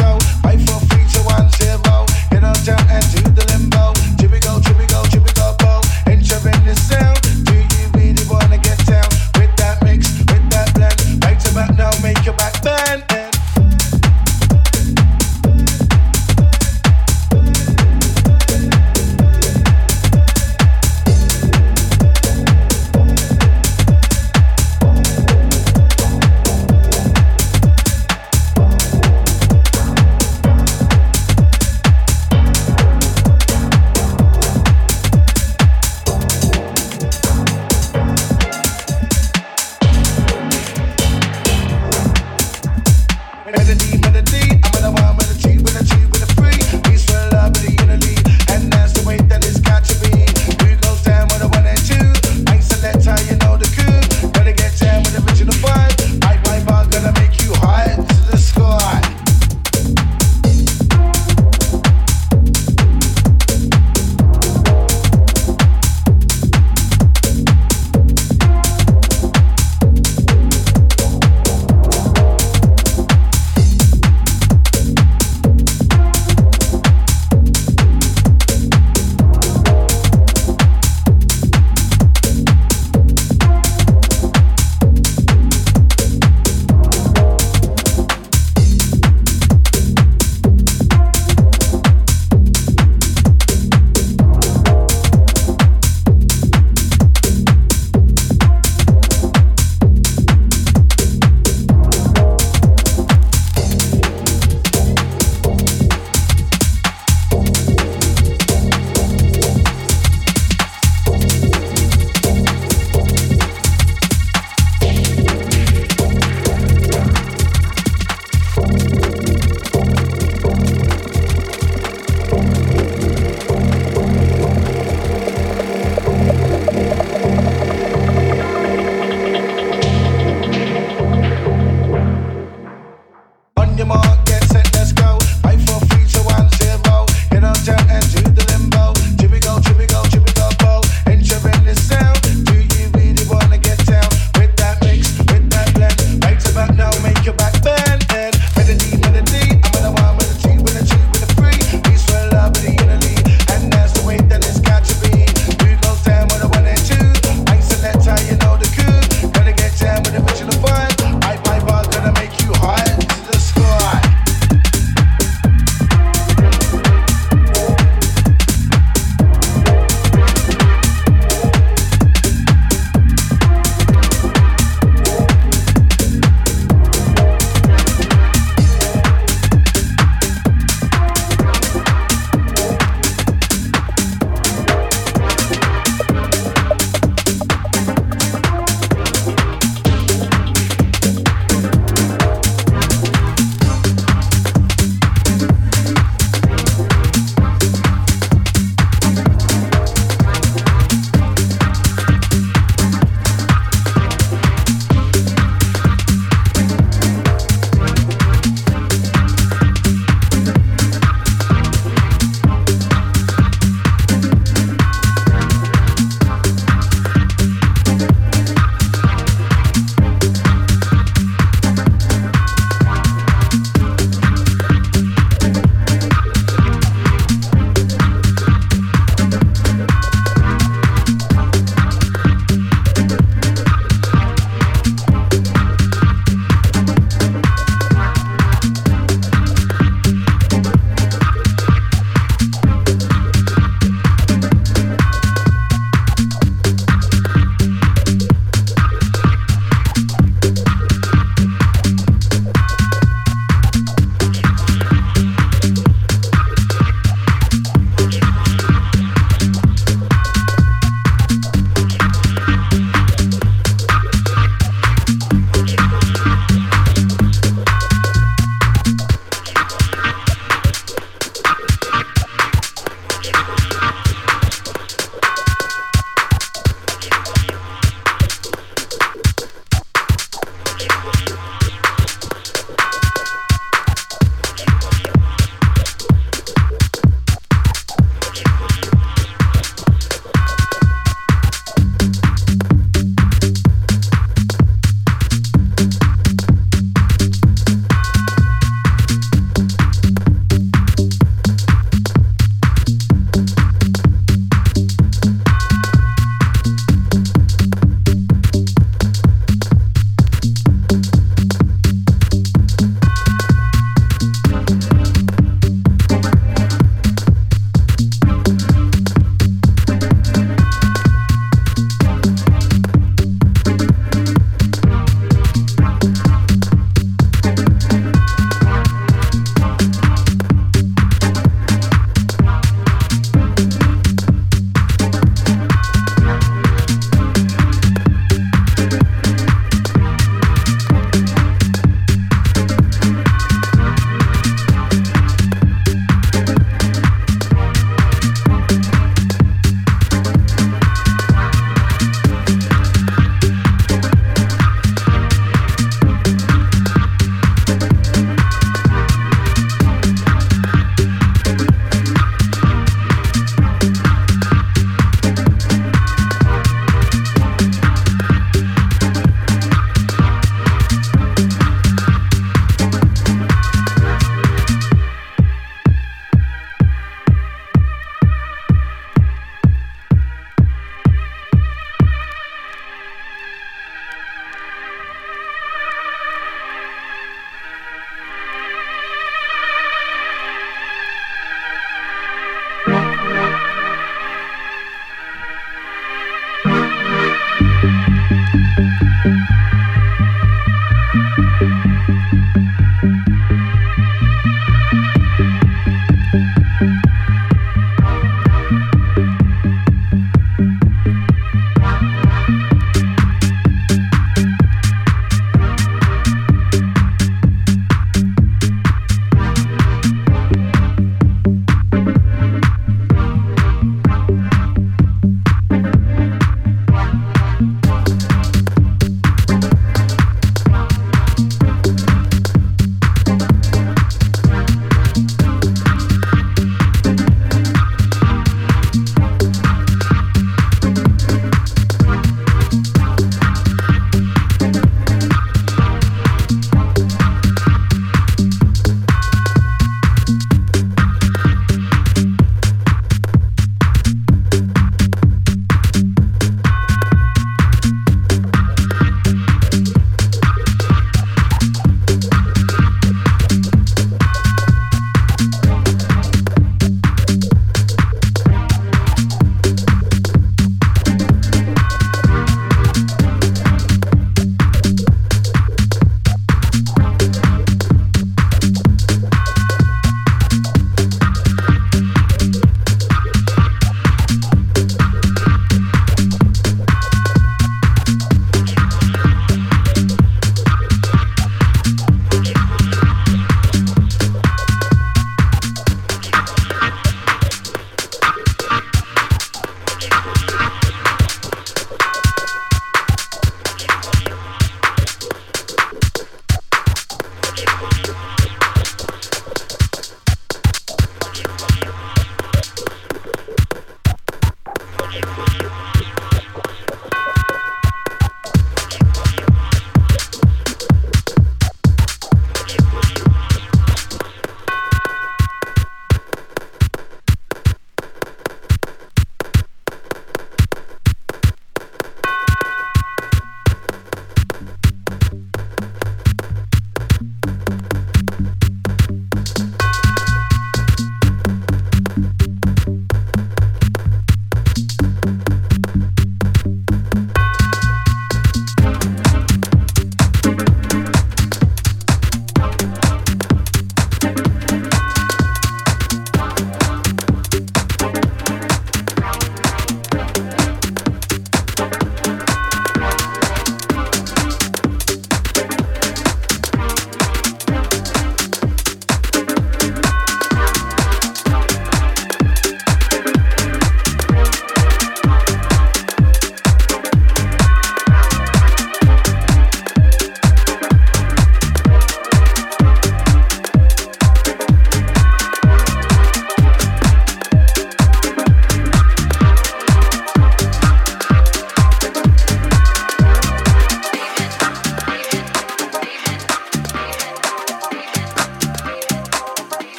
go.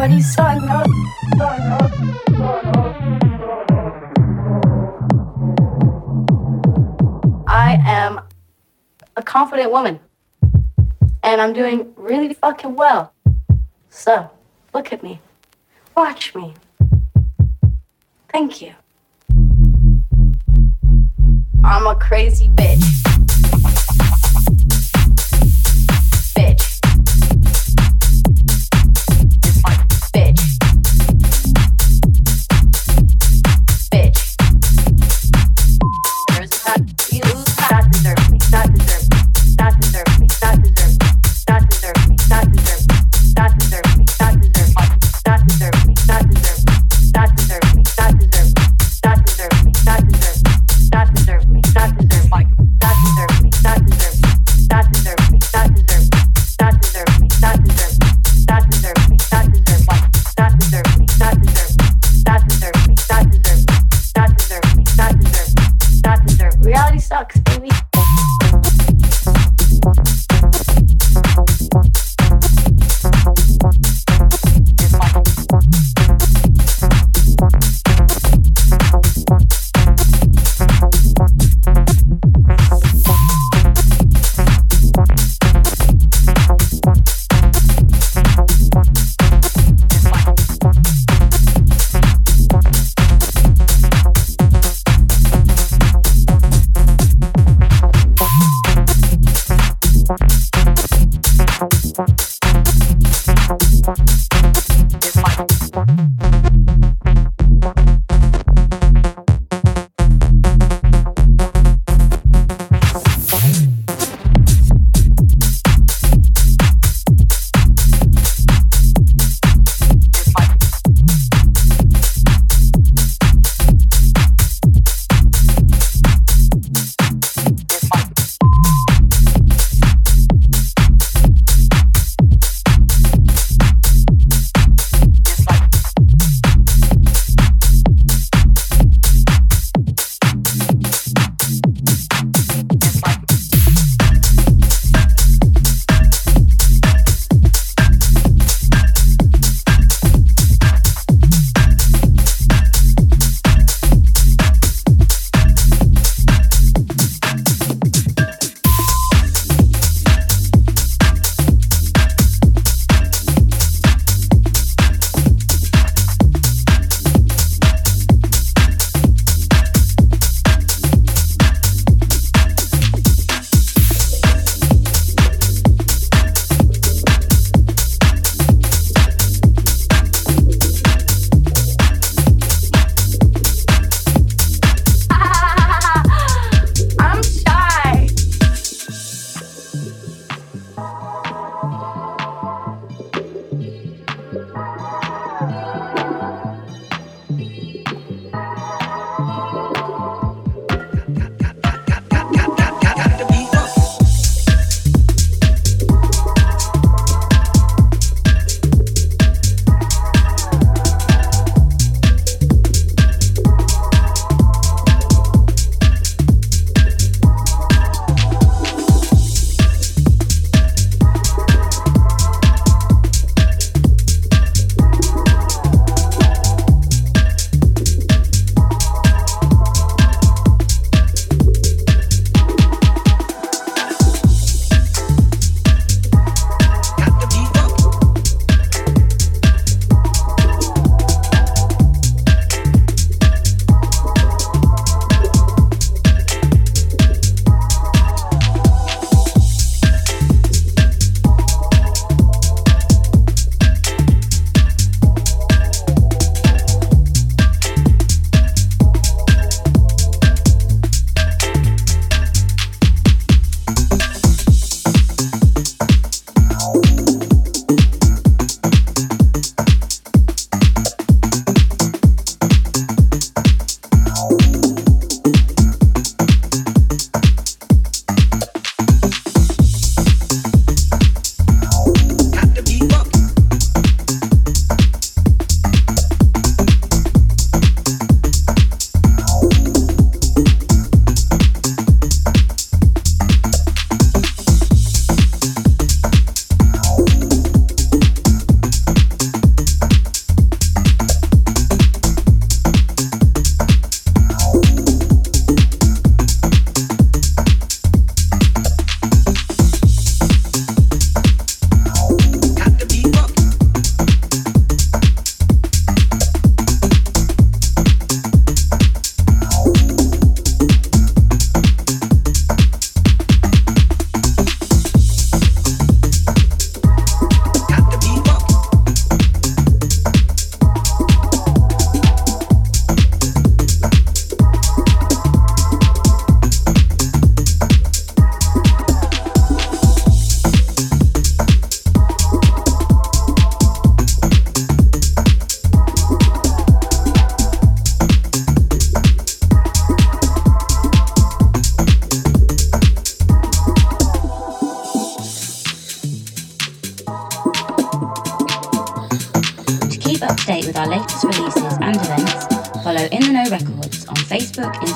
nobody I am a confident woman, and I'm doing really fucking well. So, look at me. Watch me. Thank you. I'm a crazy bitch. Facebook,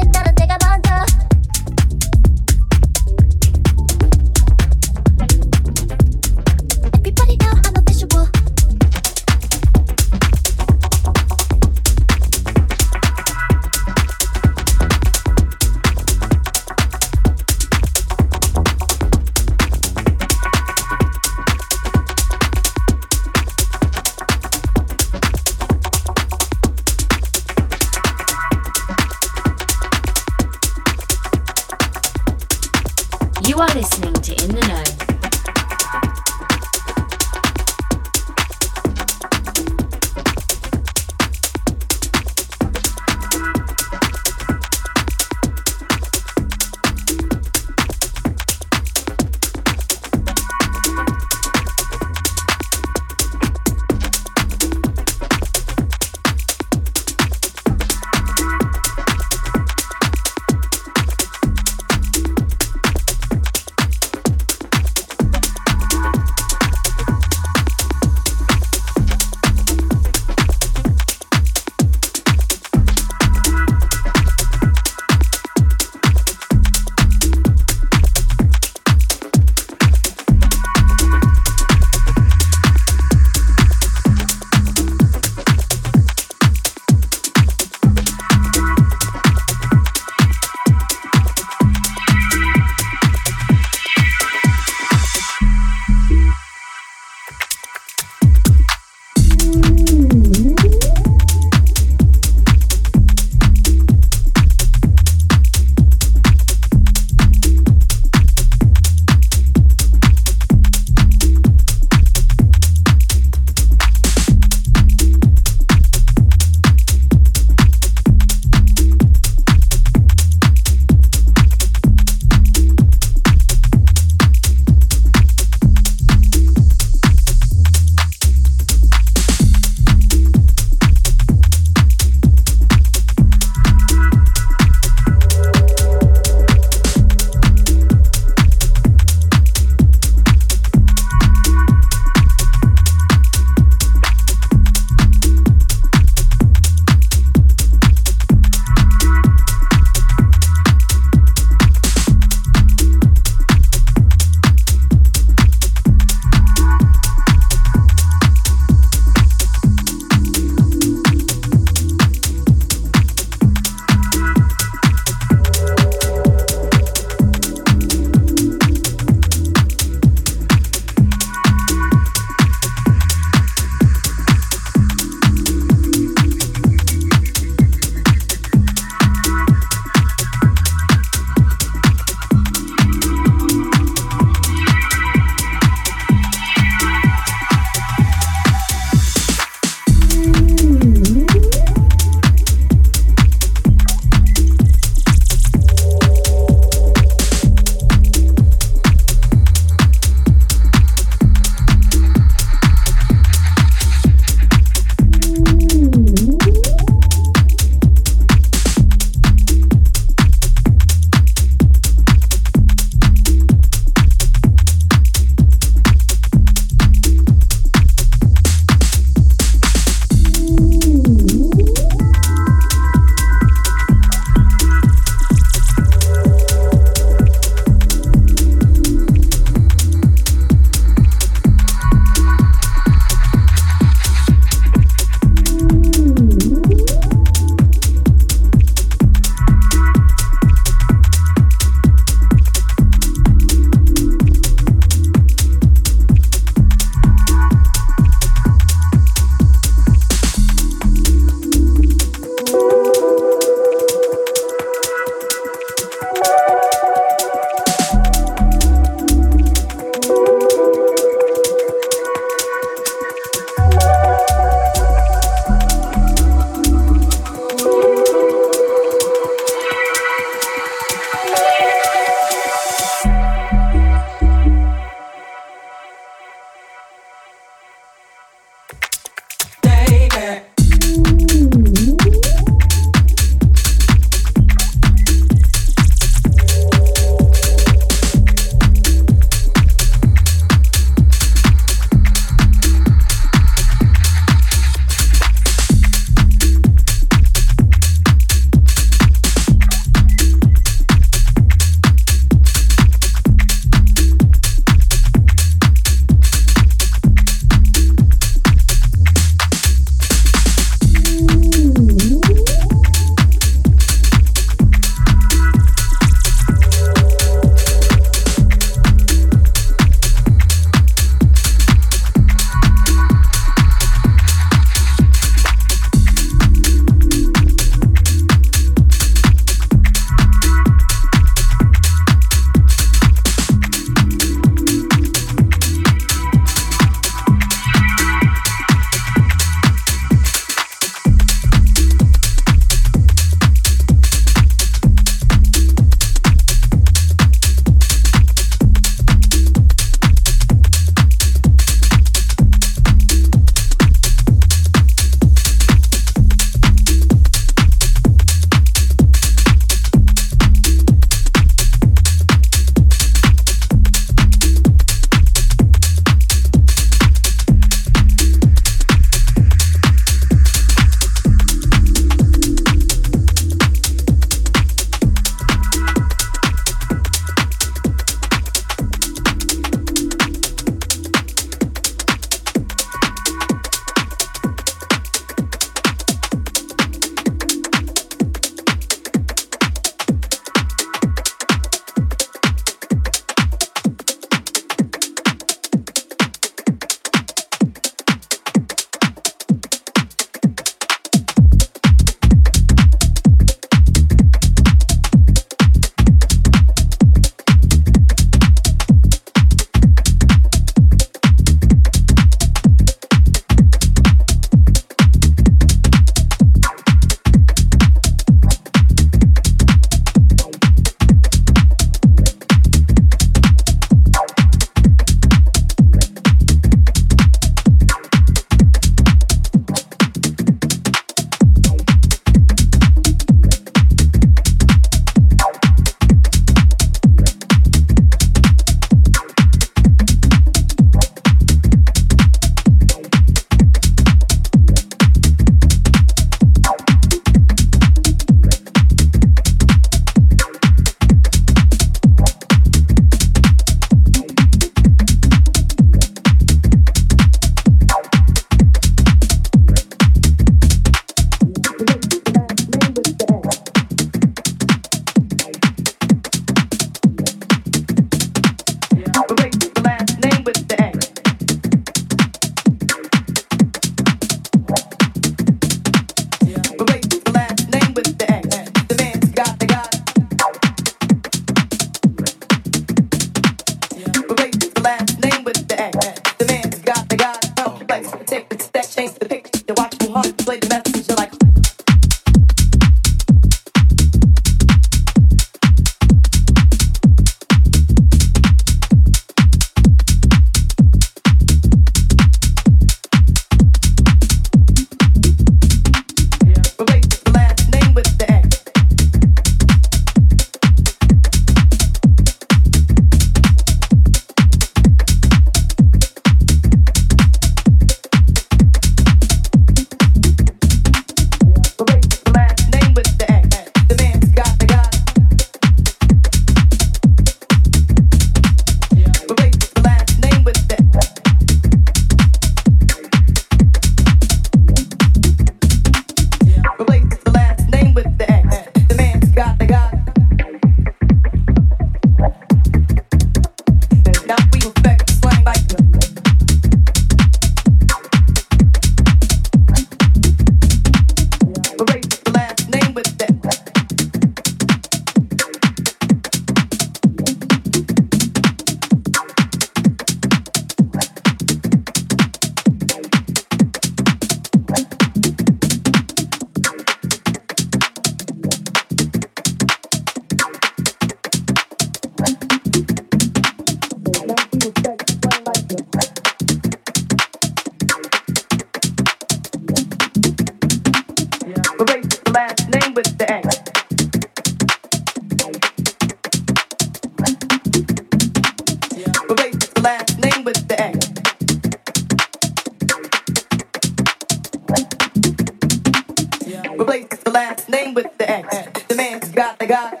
Replace the last name with the X. The man's got the guy.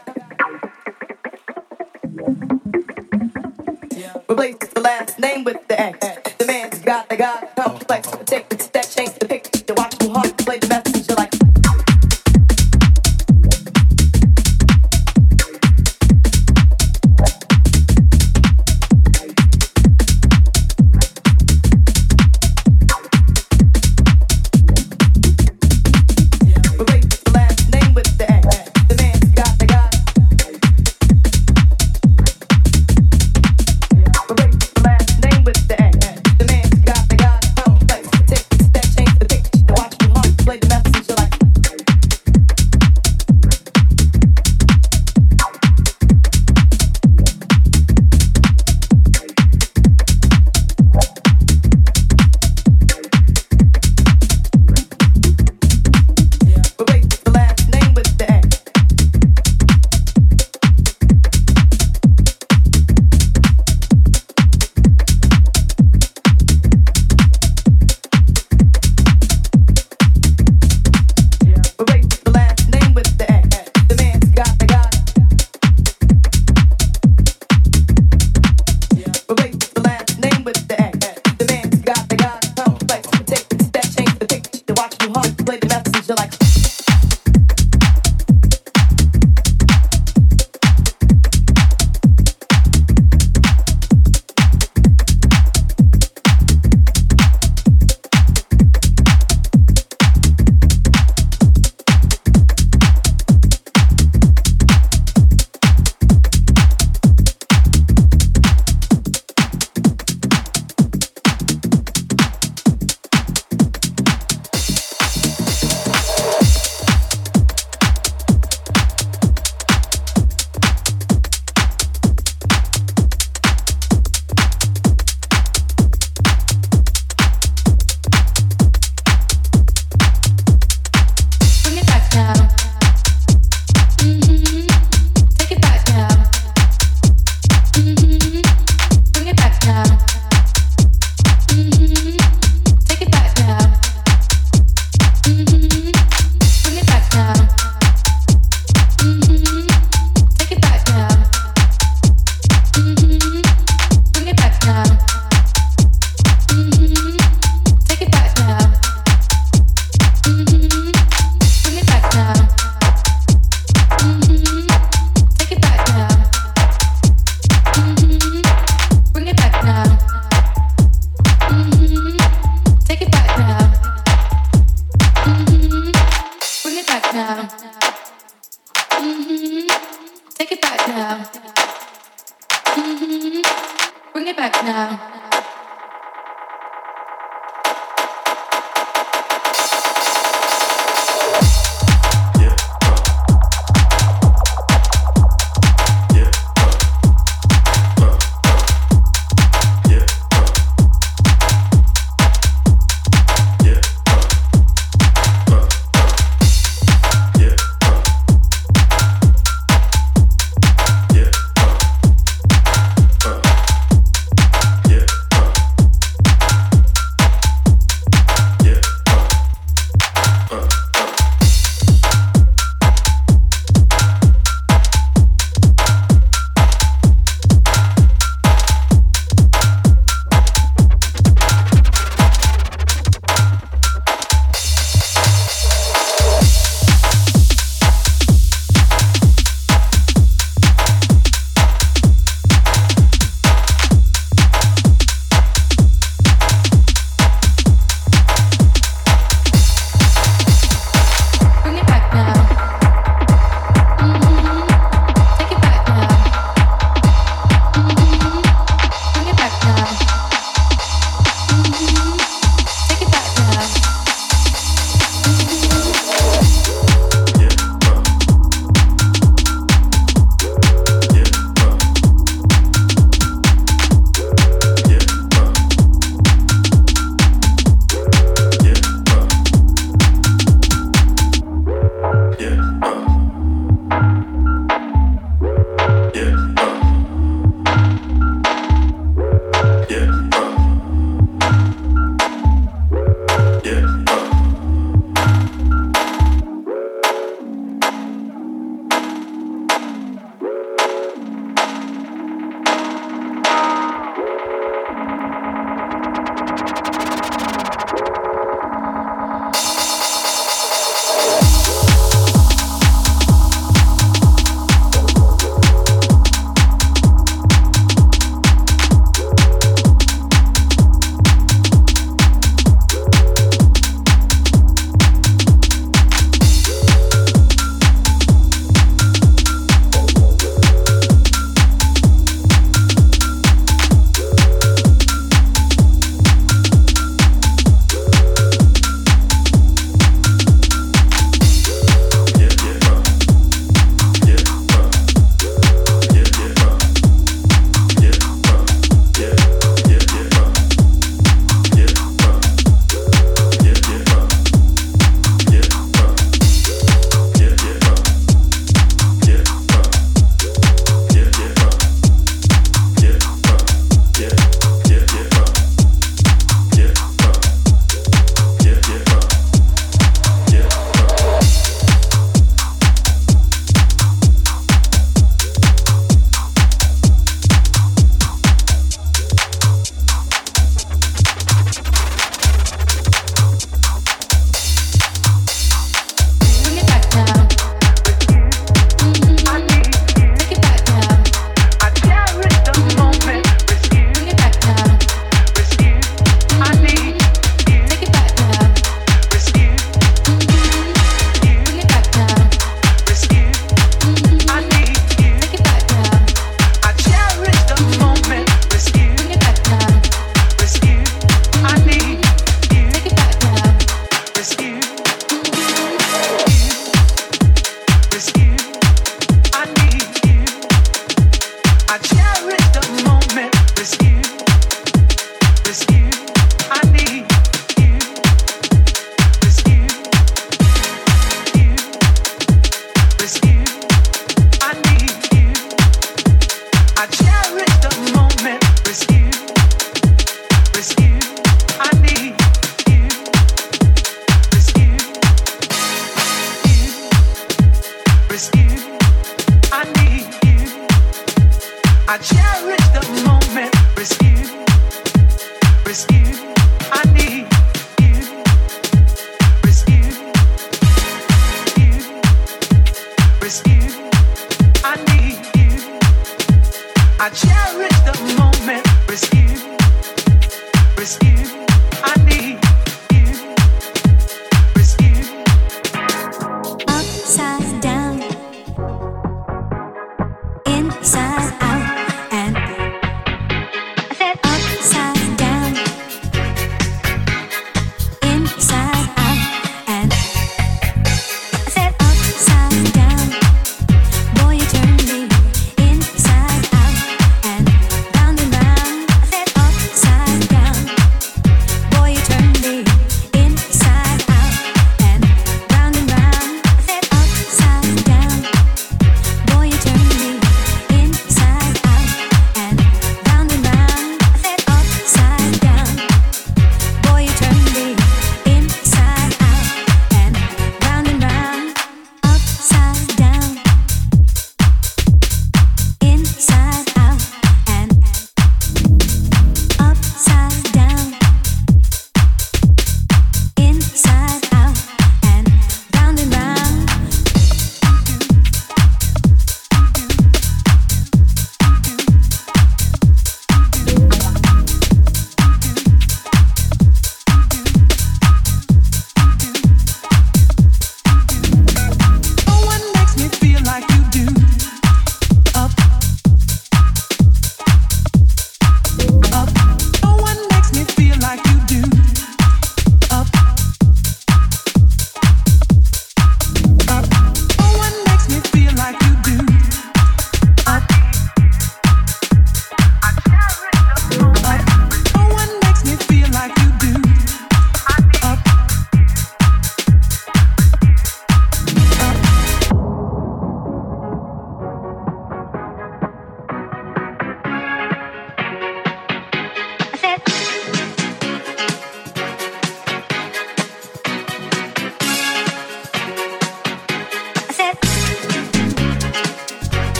Replace the last name with the X. The man's got the guy. Complex, take the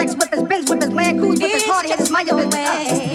entourage. A real money get his real licks with his bins, with his land cruise, with his mind, with his.